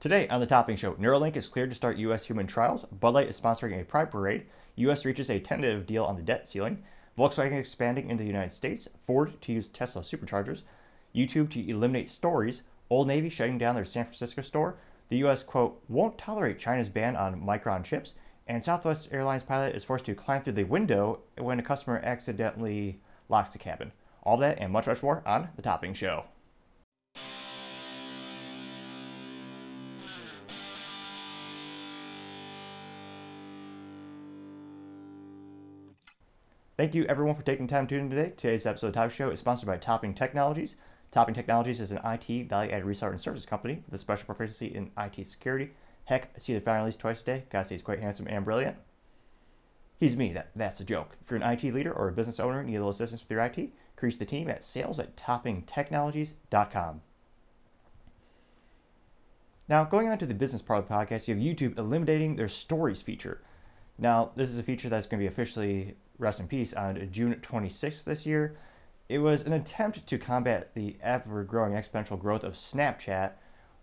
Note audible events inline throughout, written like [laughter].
Today on the Topping Show, Neuralink is cleared to start U.S. human trials. Bud Light is sponsoring a Pride Parade. U.S. reaches a tentative deal on the debt ceiling. Volkswagen expanding into the United States. Ford to use Tesla superchargers. YouTube to eliminate stories. Old Navy shutting down their San Francisco store. The U.S. quote won't tolerate China's ban on Micron chips. And Southwest Airlines pilot is forced to climb through the window when a customer accidentally locks the cabin. All that and much, much more on the Topping Show. Thank you everyone for taking time to tune in today. Today's episode of Top Show is sponsored by Topping Technologies. Topping Technologies is an IT value-added reseller and service company with a special proficiency in IT security. Heck, I see the founder at least twice a day. Guy he's quite handsome and brilliant. He's me. That, that's a joke. If you're an IT leader or a business owner and need a little assistance with your IT, increase the team at sales at toppingtechnologies.com. Now, going on to the business part of the podcast, you have YouTube eliminating their stories feature. Now, this is a feature that's going to be officially rest in peace, on June 26th this year. It was an attempt to combat the ever growing exponential growth of Snapchat,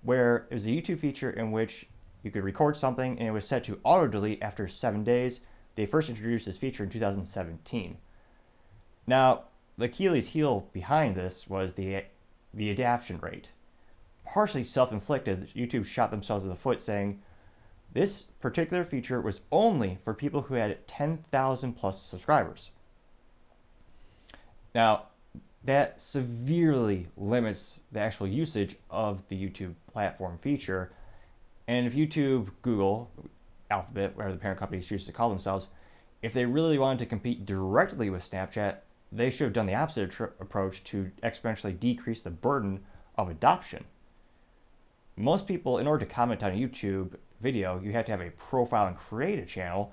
where it was a YouTube feature in which you could record something and it was set to auto delete after seven days. They first introduced this feature in 2017. Now, the Achilles heel behind this was the the adaption rate. Partially self-inflicted, YouTube shot themselves in the foot saying, this particular feature was only for people who had 10,000 plus subscribers. Now, that severely limits the actual usage of the YouTube platform feature. And if YouTube, Google, Alphabet, whatever the parent companies choose to call themselves, if they really wanted to compete directly with Snapchat, they should have done the opposite tr- approach to exponentially decrease the burden of adoption. Most people, in order to comment on YouTube, video, you have to have a profile and create a channel.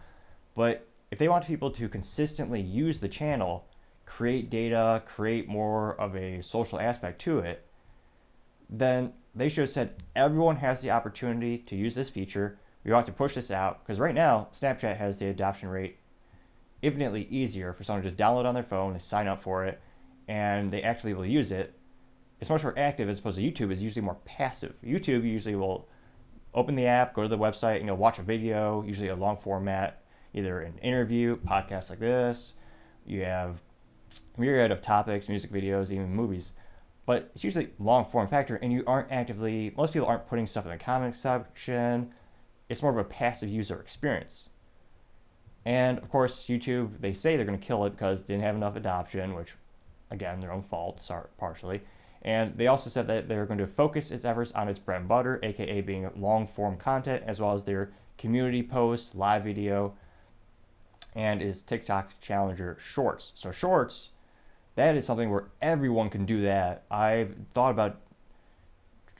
But if they want people to consistently use the channel, create data, create more of a social aspect to it, then they should have said everyone has the opportunity to use this feature. We want to push this out because right now Snapchat has the adoption rate infinitely easier for someone to just download on their phone, sign up for it, and they actually will use it. It's much more active as opposed to YouTube is usually more passive. YouTube usually will open the app, go to the website, and you'll watch a video, usually a long format, either an interview, podcast like this. You have myriad of topics, music videos, even movies. But it's usually long form factor, and you aren't actively, most people aren't putting stuff in the comment section. It's more of a passive user experience. And of course, YouTube, they say they're going to kill it because didn't have enough adoption, which, again, their own fault, partially. And they also said that they're going to focus its efforts on its bread and butter, aka being long form content, as well as their community posts, live video, and is TikTok Challenger Shorts. So, Shorts, that is something where everyone can do that. I've thought about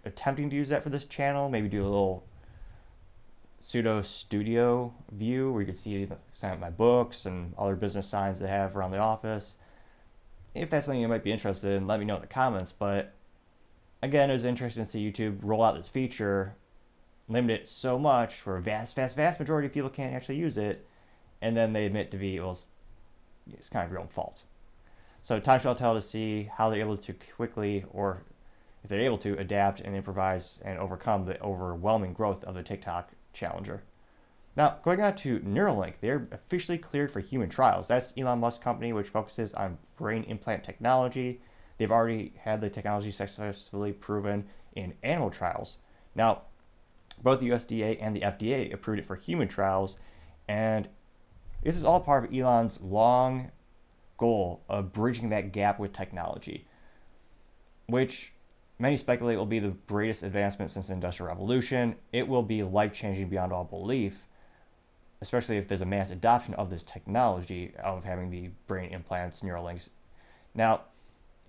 attempting to use that for this channel, maybe do a little pseudo studio view where you can see some of my books and other business signs they have around the office if that's something you might be interested in, let me know in the comments. But again, it was interesting to see YouTube roll out this feature, limit it so much for a vast, vast, vast majority of people can't actually use it, and then they admit to be, well, it's kind of your own fault. So time shall tell to see how they're able to quickly, or if they're able to, adapt and improvise and overcome the overwhelming growth of the TikTok challenger. Now, going on to Neuralink, they're officially cleared for human trials. That's Elon Musk's company, which focuses on brain implant technology. They've already had the technology successfully proven in animal trials. Now, both the USDA and the FDA approved it for human trials, and this is all part of Elon's long goal of bridging that gap with technology, which many speculate will be the greatest advancement since the Industrial Revolution. It will be life changing beyond all belief especially if there's a mass adoption of this technology of having the brain implants, Neuralinks. Now,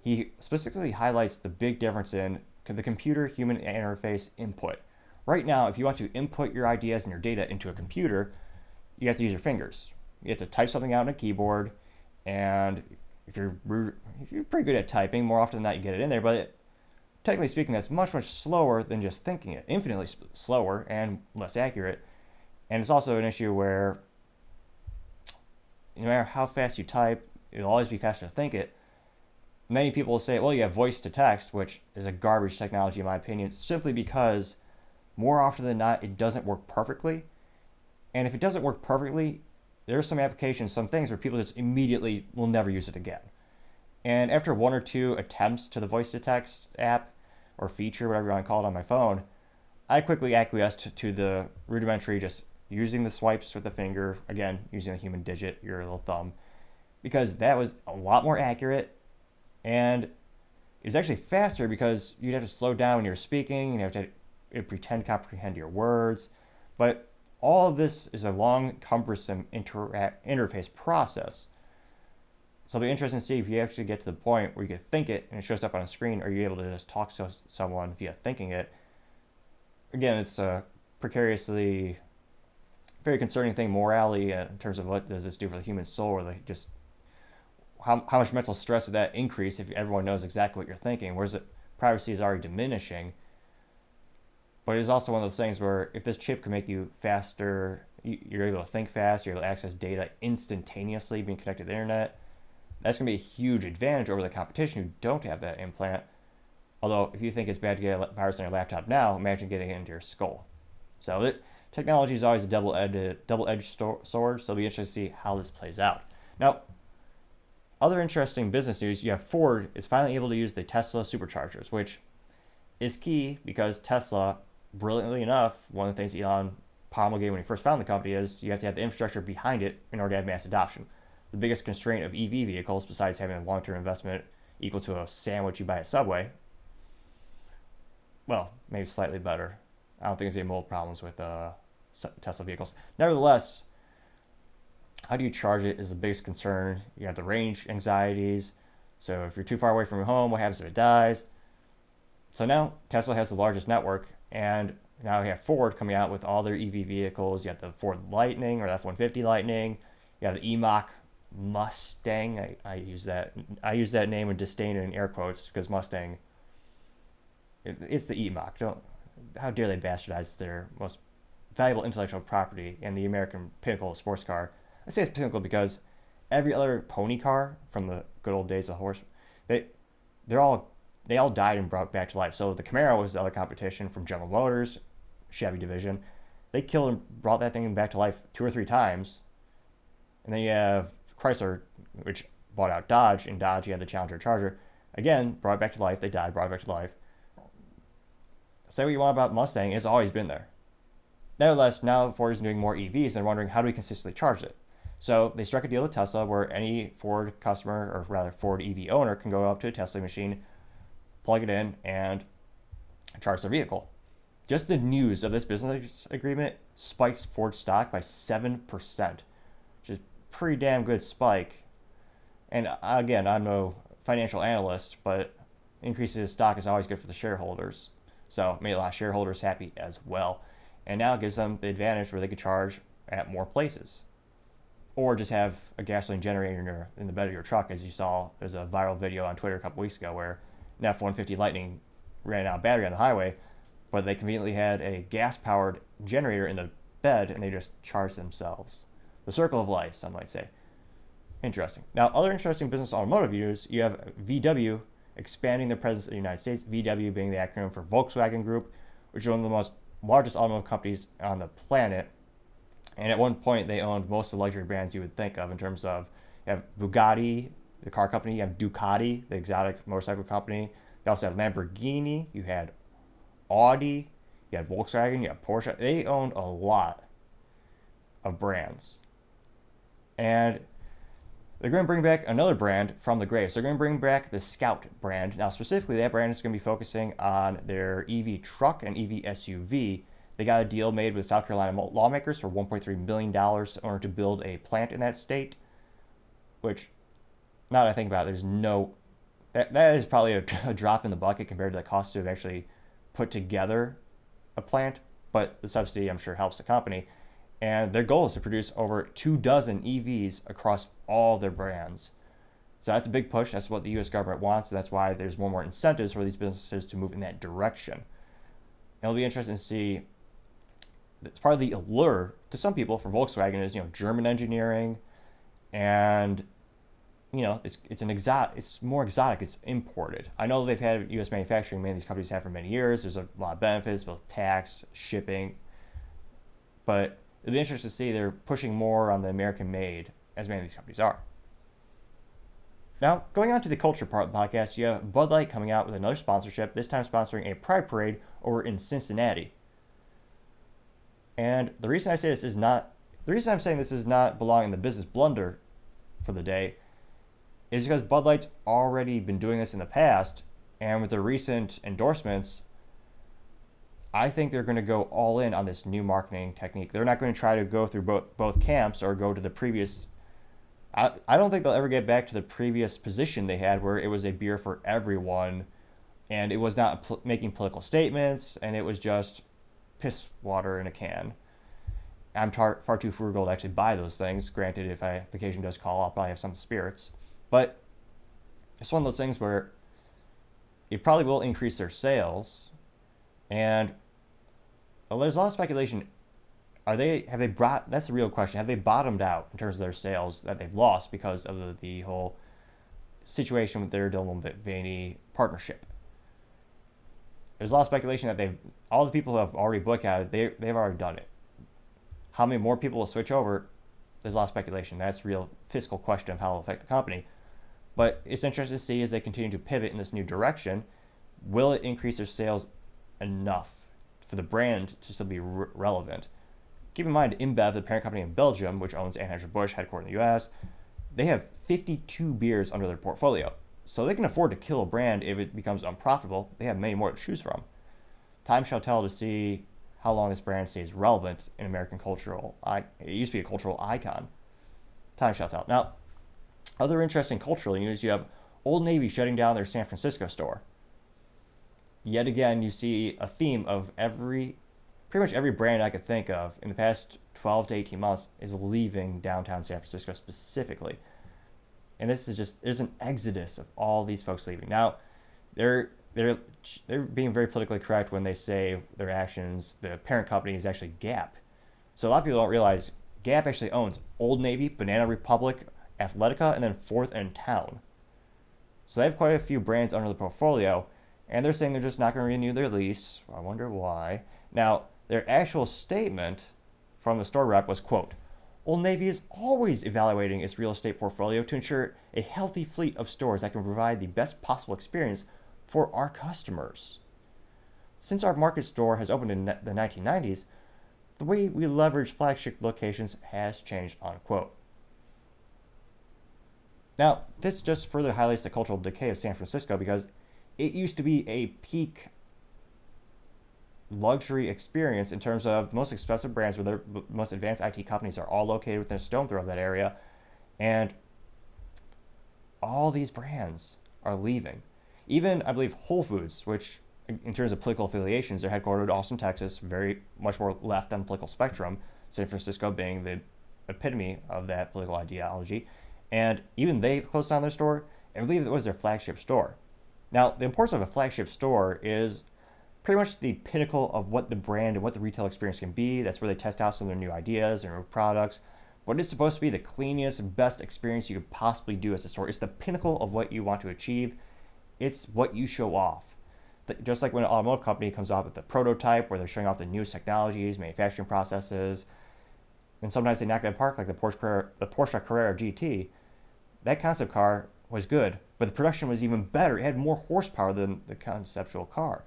he specifically highlights the big difference in the computer human interface input. Right now, if you want to input your ideas and your data into a computer, you have to use your fingers. You have to type something out on a keyboard, and if you're if you're pretty good at typing, more often than not you get it in there. But technically speaking, that's much much slower than just thinking it. Infinitely slower and less accurate. And it's also an issue where no matter how fast you type, it'll always be faster to think it. Many people will say, well, you have voice to text, which is a garbage technology in my opinion, simply because more often than not, it doesn't work perfectly. And if it doesn't work perfectly, there are some applications, some things where people just immediately will never use it again. And after one or two attempts to the voice to text app or feature, whatever you want to call it on my phone, I quickly acquiesced to the rudimentary just using the swipes with the finger, again, using the human digit, your little thumb, because that was a lot more accurate and it was actually faster because you'd have to slow down when you're speaking you have to pretend to comprehend your words. But all of this is a long, cumbersome interface process. So it'll be interesting to see if you actually get to the point where you can think it and it shows up on a screen, or you're able to just talk to someone via thinking it. Again, it's a precariously very concerning thing morally uh, in terms of what does this do for the human soul, or like just how, how much mental stress would that increase if everyone knows exactly what you're thinking? Whereas it, privacy is already diminishing. But it is also one of those things where if this chip can make you faster, you're able to think fast, you're able to access data instantaneously being connected to the internet, that's going to be a huge advantage over the competition who don't have that implant. Although, if you think it's bad to get a virus on your laptop now, imagine getting it into your skull. So, it, technology is always a double-edged, double-edged sword, so it'll be interesting to see how this plays out. Now, other interesting business news, you have Ford is finally able to use the Tesla superchargers, which is key because Tesla brilliantly enough, one of the things Elon promulgated when he first founded the company is you have to have the infrastructure behind it in order to have mass adoption. The biggest constraint of EV vehicles, besides having a long term investment equal to a sandwich you buy at Subway, well, maybe slightly better. I don't think there's any mold problems with uh, Tesla vehicles. Nevertheless, how do you charge it is the biggest concern. You have the range anxieties. So if you're too far away from your home, what happens if it dies? So now Tesla has the largest network and now we have Ford coming out with all their EV vehicles. You have the Ford Lightning or the F-150 Lightning. You have the E-Mach Mustang. I, I use that I use that name with disdain and air quotes because Mustang. It, it's the E-Mach. Don't how dare they bastardize their most valuable intellectual property and the American pinnacle of sports car. I say it's pinnacle because every other pony car from the good old days of horse, they they're all they all died and brought back to life. So the Camaro was the other competition from General Motors, Chevy division. They killed and brought that thing back to life two or three times. And then you have Chrysler, which bought out Dodge, and Dodge you had the Challenger Charger. Again, brought back to life. They died, brought back to life. Say what you want about Mustang, it's always been there. Nevertheless, now Ford is doing more EVs, and wondering how do we consistently charge it. So they struck a deal with Tesla where any Ford customer, or rather Ford EV owner, can go up to a Tesla machine, plug it in, and charge their vehicle. Just the news of this business agreement spikes Ford stock by 7%, which is pretty damn good spike. And again, I'm no financial analyst, but increases in stock is always good for the shareholders. So made a lot of shareholders happy as well. And now it gives them the advantage where they could charge at more places or just have a gasoline generator in, your, in the bed of your truck, as you saw. There's a viral video on Twitter a couple weeks ago where an F-150 Lightning ran out of battery on the highway, but they conveniently had a gas-powered generator in the bed, and they just charged themselves. The circle of life, some might say. Interesting. Now, other interesting business automotive news: you have VW expanding their presence in the United States. VW being the acronym for Volkswagen Group, which is one of the most largest automotive companies on the planet and at one point, they owned most of the luxury brands you would think of in terms of you have Bugatti, the car company, you have Ducati, the exotic motorcycle company. They also had Lamborghini, you had Audi, you had Volkswagen, you had Porsche. They owned a lot of brands. And they're going to bring back another brand from the grave. So they're going to bring back the Scout brand. Now, specifically, that brand is going to be focusing on their EV truck and EV SUV they got a deal made with South Carolina lawmakers for $1.3 million in order to build a plant in that state, which, now that I think about it, there's no, that, that is probably a, [laughs] a drop in the bucket compared to the cost to actually put together a plant, but the subsidy, I'm sure, helps the company. And their goal is to produce over two dozen EVs across all their brands. So that's a big push. That's what the U.S. government wants. That's why there's more and more incentives for these businesses to move in that direction. It'll be interesting to see it's part of the allure to some people for Volkswagen is you know German engineering, and you know, it's it's an exotic. It's more exotic. It's imported. I know they've had U.S. manufacturing. Many of these companies have for many years. There's a lot of benefits, both tax, shipping. But it'll be interesting to see they're pushing more on the American made, as many of these companies are. Now, going on to the culture part of the podcast, you have Bud Light coming out with another sponsorship. This time, sponsoring a Pride Parade over in Cincinnati. And the reason I say this is not the reason I'm saying this is not belonging in the business blunder for the day is because Bud Light's already been doing this in the past, and with the recent endorsements, I think they're going to go all in on this new marketing technique. They're not going to try to go through both both camps or go to the previous. I, I don't think they'll ever get back to the previous position they had where it was a beer for everyone and it was not pl- making political statements and it was just piss water in a can. I'm tar- far too frugal to actually buy those things. Granted, if I, the occasion does call, I'll probably have some spirits. But it's one of those things where it probably will increase their sales. And well, there's a lot of speculation. Are they have they brought? That's the real question. Have they bottomed out in terms of their sales that they've lost because of the, the whole situation with their Dylan Mulvaney partnership? There's a lot of speculation that they've all the people who have already boycotted they they've already done it. How many more people will switch over? There's a lot of speculation. That's a real fiscal question of how it'll affect the company. But it's interesting to see as they continue to pivot in this new direction, will it increase their sales enough for the brand to still be re- relevant? Keep in mind, InBev, the parent company in Belgium, which owns Anheuser-Busch, headquartered in the U.S., they have 52 beers under their portfolio. So they can afford to kill a brand if it becomes unprofitable. They have many more to choose from. Time shall tell to see how long this brand stays relevant in American cultural. It used to be a cultural icon. Time shall tell. Now, other interesting cultural news: you have Old Navy shutting down their San Francisco store. Yet again, you see a theme of every, pretty much every brand I could think of in the past 12 to 18 months is leaving downtown San Francisco specifically. And this is just there's an exodus of all these folks leaving. Now, they're they're they're being very politically correct when they say their actions. The parent company is actually Gap. So a lot of people don't realize Gap actually owns Old Navy, Banana Republic, Athletica, and then Fourth and Town. So they have quite a few brands under the portfolio, and they're saying they're just not going to renew their lease. I wonder why. Now, their actual statement from the store rep was, quote, Old Navy is always evaluating its real estate portfolio to ensure a healthy fleet of stores that can provide the best possible experience for our customers. Since our market store has opened in the 1990s, the way we leverage flagship locations has changed, unquote. Now, this just further highlights the cultural decay of San Francisco because it used to be a peak luxury experience in terms of the most expensive brands where the most advanced IT companies are all located within a stone throw of that area. And all these brands are leaving. Even, I believe, Whole Foods, which in terms of political affiliations, they're headquartered in Austin, Texas, very much more left on the political spectrum, San Francisco being the epitome of that political ideology. And even they closed down their store, and I believe it was their flagship store. Now, the importance of a flagship store is pretty much the pinnacle of what the brand and what the retail experience can be. That's where they test out some of their new ideas and new products. But it's supposed to be the cleanest, best experience you could possibly do as a store. It's the pinnacle of what you want to achieve. It's what you show off. Just like when an automotive company comes out with a prototype where they're showing off the newest technologies, manufacturing processes, and sometimes they knock it apart, like the Porsche Carrera, the Porsche Carrera GT. That concept car was good, but the production was even better. It had more horsepower than the conceptual car.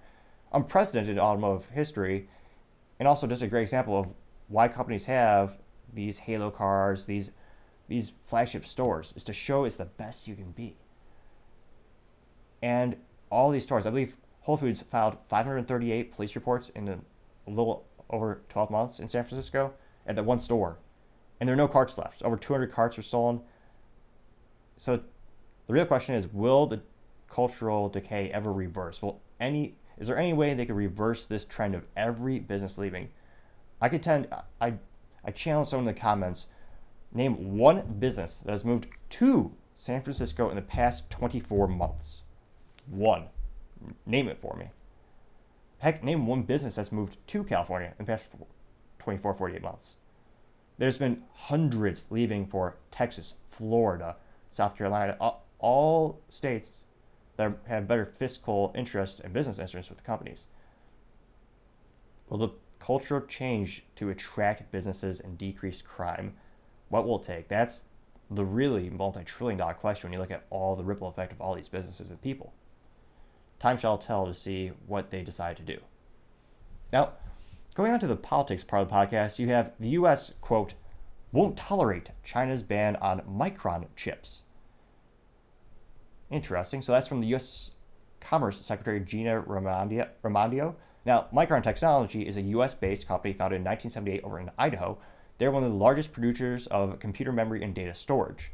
Unprecedented in automotive history, and also just a great example of why companies have these halo cars, these these flagship stores, is to show it's the best you can be. And all these stores, I believe Whole Foods filed 538 police reports in a little over 12 months in San Francisco at that one store, and there are no carts left. Over 200 carts were stolen. So the real question is, will the cultural decay ever reverse? Will any is there any way they could reverse this trend of every business leaving? I could tend I I challenge someone in the comments. Name one business that has moved to San Francisco in the past 24 months. One. Name it for me. Heck, name one business that's moved to California in the past 24, 48 months. There's been hundreds leaving for Texas, Florida, South Carolina, all states that have better fiscal interest and business interests with the companies. Will the cultural change to attract businesses and decrease crime? What will it take? That's the really multi trillion dollar question when you look at all the ripple effect of all these businesses and people. Time shall tell to see what they decide to do. Now, going on to the politics part of the podcast, you have the U.S., quote, won't tolerate China's ban on Micron chips. Interesting. So that's from the U.S. Commerce Secretary Gina Raimondo. Now, Micron Technology is a U.S. based company founded in 1978 over in Idaho. They're one of the largest producers of computer memory and data storage.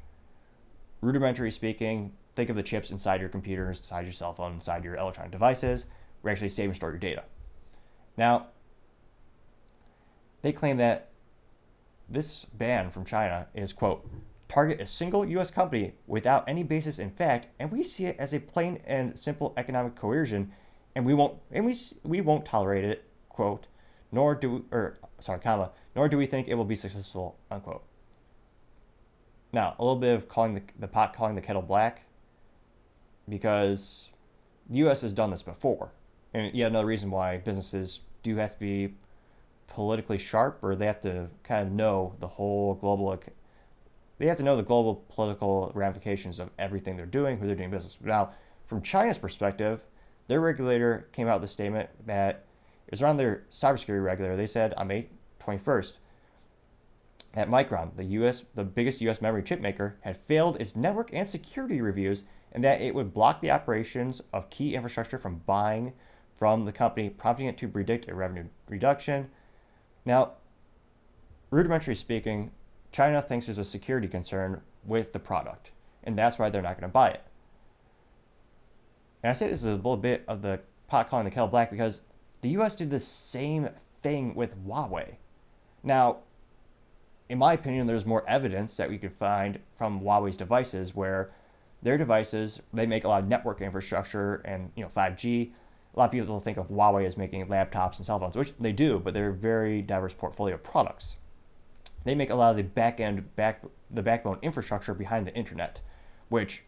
Rudimentary speaking, think of the chips inside your computers, inside your cell phone, inside your electronic devices, where actually save and store your data. Now, they claim that this ban from China is, quote, target a single U.S. company without any basis in fact, and we see it as a plain and simple economic coercion, and we won't and we we won't tolerate it, quote, nor do we, or sorry, comma, nor do we think it will be successful, unquote. Now, a little bit of calling the, the pot calling the kettle black, because the U.S. has done this before, and yet another reason why businesses do have to be politically sharp, or they have to kind of know the whole global they have to know the global political ramifications of everything they're doing, who they're doing business with. Now, from China's perspective, their regulator came out with a statement that it was around their cybersecurity regulator. They said on May 21st that Micron, the US, the biggest US memory chip maker, had failed its network and security reviews and that it would block the operations of key infrastructure from buying from the company, prompting it to predict a revenue reduction. Now, rudimentary speaking, China thinks there's a security concern with the product, and that's why they're not going to buy it. And I say this is a little bit of the pot calling the kettle black because the US did the same thing with Huawei. Now, in my opinion, there's more evidence that we could find from Huawei's devices where their devices, they make a lot of network infrastructure and you know 5G. A lot of people think of Huawei as making laptops and cell phones, which they do, but they're a very diverse portfolio of products. They make a lot of the back end, back the backbone infrastructure behind the internet, which,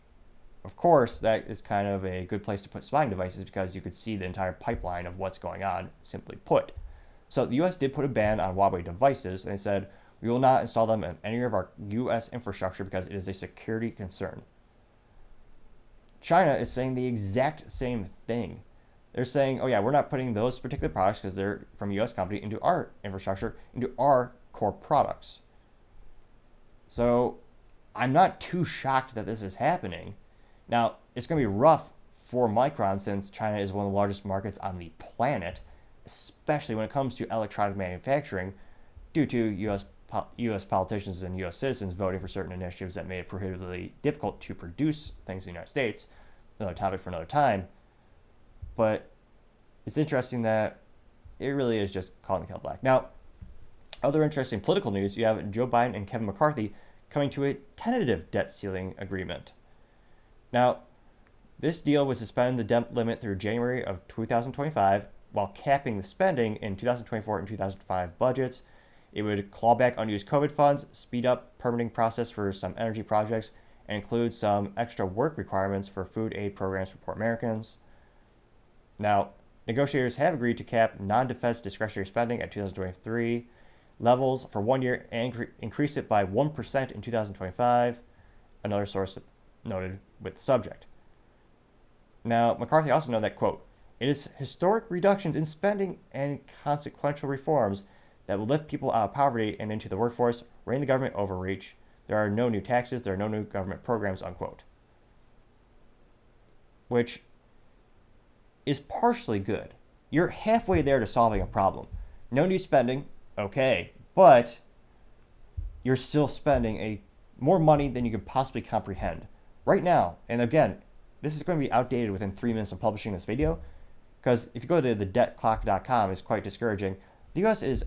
of course, that is kind of a good place to put spying devices because you could see the entire pipeline of what's going on. Simply put, so the U.S. did put a ban on Huawei devices, and they said we will not install them in any of our U.S. infrastructure because it is a security concern. China is saying the exact same thing. They're saying, oh yeah, we're not putting those particular products because they're from U.S. company into our infrastructure, into our core products. So I'm not too shocked that this is happening. Now, it's going to be rough for Micron since China is one of the largest markets on the planet, especially when it comes to electronic manufacturing, due to U.S. U.S. politicians and U.S. citizens voting for certain initiatives that made it prohibitively difficult to produce things in the United States. Another topic for another time. But it's interesting that it really is just calling the kettle black. Now, other interesting political news, you have Joe Biden and Kevin McCarthy coming to a tentative debt ceiling agreement. Now, this deal would suspend the debt limit through January of 2025 while capping the spending in 2024 and 2025 budgets. It would claw back unused COVID funds, speed up permitting process for some energy projects, and include some extra work requirements for food aid programs for poor Americans. Now, negotiators have agreed to cap non-defense discretionary spending at 2023 levels for one year and increase it by 1% in 2025, another source noted with the subject. Now, McCarthy also noted that, quote, it is historic reductions in spending and consequential reforms that will lift people out of poverty and into the workforce, rein the government overreach. There are no new taxes, there are no new government programs, unquote. Which is partially good. You're halfway there to solving a problem. No new spending, okay, but you're still spending a more money than you could possibly comprehend right now. And again, this is going to be outdated within three minutes of publishing this video, because if you go to the debtclock.com, it's quite discouraging. The U.S. is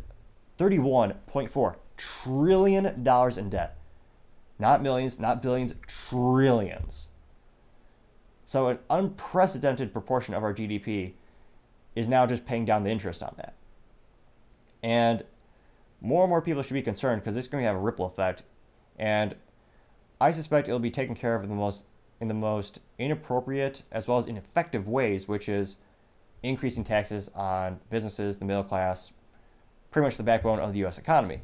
31.4 trillion dollars in debt, not millions, not billions, trillions. So an unprecedented proportion of our GDP is now just paying down the interest on that. And more and more people should be concerned because this is going to have a ripple effect. And I suspect it'll be taken care of in the most in the most inappropriate as well as ineffective ways, which is increasing taxes on businesses, the middle class, pretty much the backbone of the U.S. economy,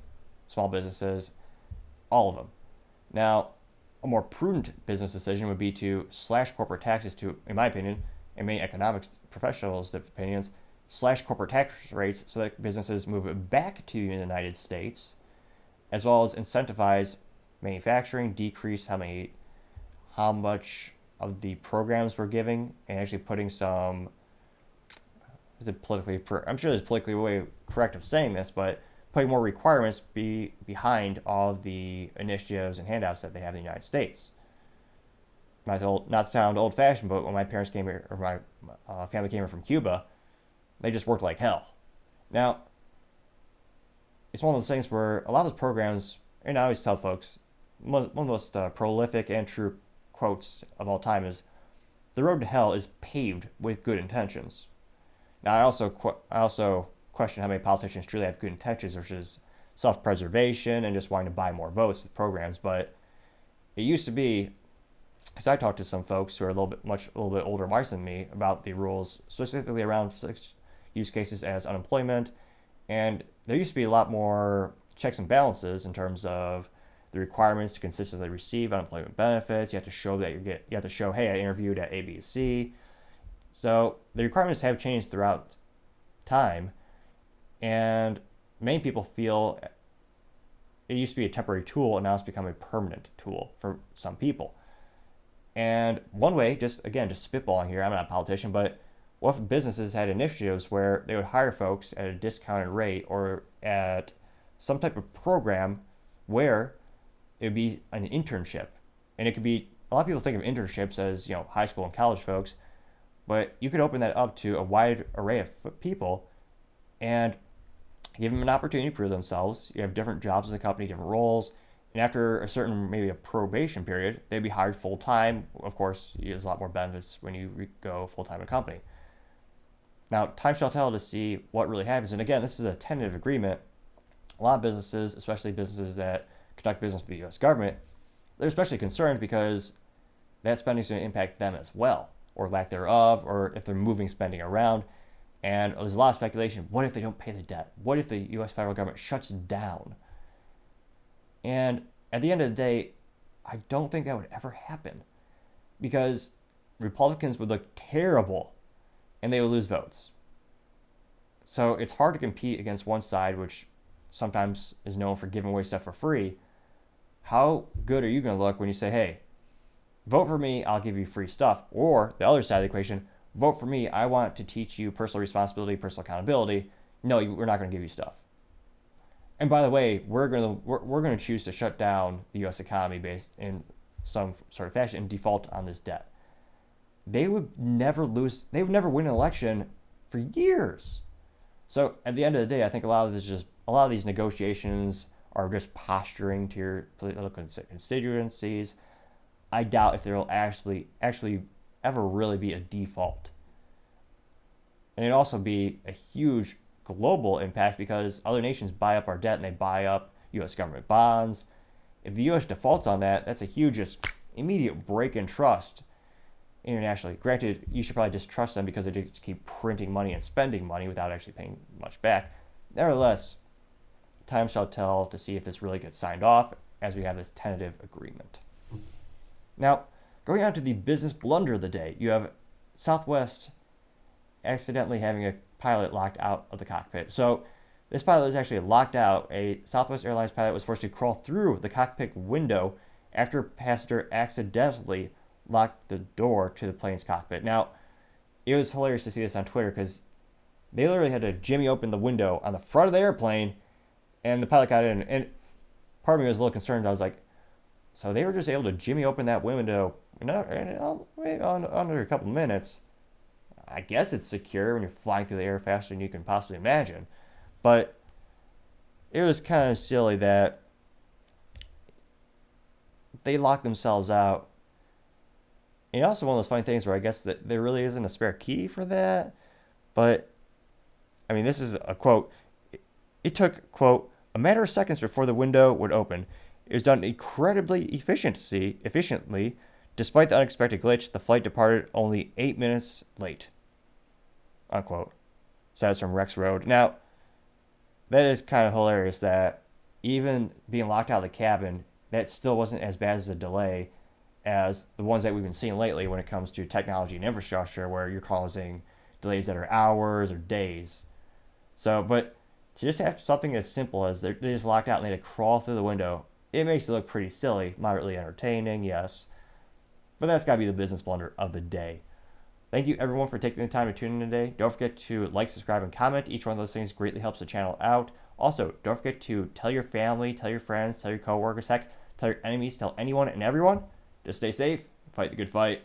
small businesses, all of them. Now, a more prudent business decision would be to slash corporate taxes to, in my opinion, and many economics professionals' opinions, slash corporate tax rates so that businesses move back to the United States, as well as incentivize manufacturing, decrease how many, how much of the programs we're giving, and actually putting some. Is it politically? I'm sure there's politically way correct of saying this, but putting more requirements be behind all of the initiatives and handouts that they have in the United States. Might old, not sound old fashioned, but when my parents came here, or my uh, family came here from Cuba, they just worked like hell. Now, it's one of those things where a lot of those programs, and I always tell folks, one of the most uh, prolific and true quotes of all time is, "The road to hell is paved with good intentions." Now, I also I also question how many politicians truly have good intentions versus self-preservation and just wanting to buy more votes with programs. But it used to be, because I talked to some folks who are a little bit much a little bit older, wiser than me about the rules specifically around use cases as unemployment, and there used to be a lot more checks and balances in terms of the requirements to consistently receive unemployment benefits. You have to show that you get you have to show, hey, I interviewed at ABC. So the requirements have changed throughout time, and many people feel it used to be a temporary tool and now it's become a permanent tool for some people. And one way, just again, just spitballing here, I'm not a politician, but what if businesses had initiatives where they would hire folks at a discounted rate or at some type of program where it would be an internship? And it could be, a lot of people think of internships as, you know, high school and college folks, but you could open that up to a wide array of people and give them an opportunity to prove themselves. You have different jobs in the company, different roles, and after a certain maybe a probation period, they'd be hired full time. Of course, there's a lot more benefits when you go full time in a company. Now, time shall tell to see what really happens. And again, this is a tentative agreement. A lot of businesses, especially businesses that conduct business with the U.S. government, they're especially concerned because that spending is going to impact them as well, or lack thereof, or if they're moving spending around. And there's a lot of speculation. What if they don't pay the debt? What if the U.S. federal government shuts down? And at the end of the day, I don't think that would ever happen because Republicans would look terrible and they would lose votes. So it's hard to compete against one side, which sometimes is known for giving away stuff for free. How good are you going to look when you say, hey, vote for me, I'll give you free stuff? Or the other side of the equation, vote for me. I want to teach you personal responsibility, personal accountability. No, we're not going to give you stuff. And by the way, we're going to we're, we're going to choose to shut down the U.S. economy based in some sort of fashion and default on this debt. They would never lose. They would never win an election for years. So at the end of the day, I think a lot of this just a lot of these negotiations are just posturing to your political constituencies. I doubt if there will actually actually ever really be a default. And it'd also be a huge global impact because other nations buy up our debt and they buy up U.S. government bonds. If the U.S. defaults on that, that's a huge, just immediate break in trust internationally. Granted, you should probably distrust them because they just keep printing money and spending money without actually paying much back. Nevertheless, time shall tell to see if this really gets signed off as we have this tentative agreement. Now, Going on to the business blunder of the day, you have Southwest accidentally having a pilot locked out of the cockpit. So this pilot is actually locked out. A Southwest Airlines pilot was forced to crawl through the cockpit window after a passenger accidentally locked the door to the plane's cockpit. Now, it was hilarious to see this on Twitter because they literally had to jimmy open the window on the front of the airplane, and the pilot got in. And part of me was a little concerned. I was like, so they were just able to jimmy open that window under a couple minutes. I guess it's secure when you're flying through the air faster than you can possibly imagine. But it was kind of silly that they locked themselves out. And also one of those funny things where I guess that there really isn't a spare key for that. But I mean, this is a quote. It took quote a matter of seconds before the window would open. It was done incredibly efficiency, efficiently. Despite the unexpected glitch, the flight departed only eight minutes late. Unquote. Says from Rex Road. Now, that is kind of hilarious that even being locked out of the cabin, that still wasn't as bad as a delay as the ones that we've been seeing lately when it comes to technology and infrastructure, where you're causing delays that are hours or days. So, but to just have something as simple as they're, just locked out and they had to crawl through the window, it makes it look pretty silly, moderately entertaining, yes. But that's got to be the business blunder of the day. Thank you everyone for taking the time to tune in today. Don't forget to like, subscribe, and comment. Each one of those things greatly helps the channel out. Also, don't forget to tell your family, tell your friends, tell your coworkers, heck, tell your enemies, tell anyone and everyone. Just stay safe, fight the good fight.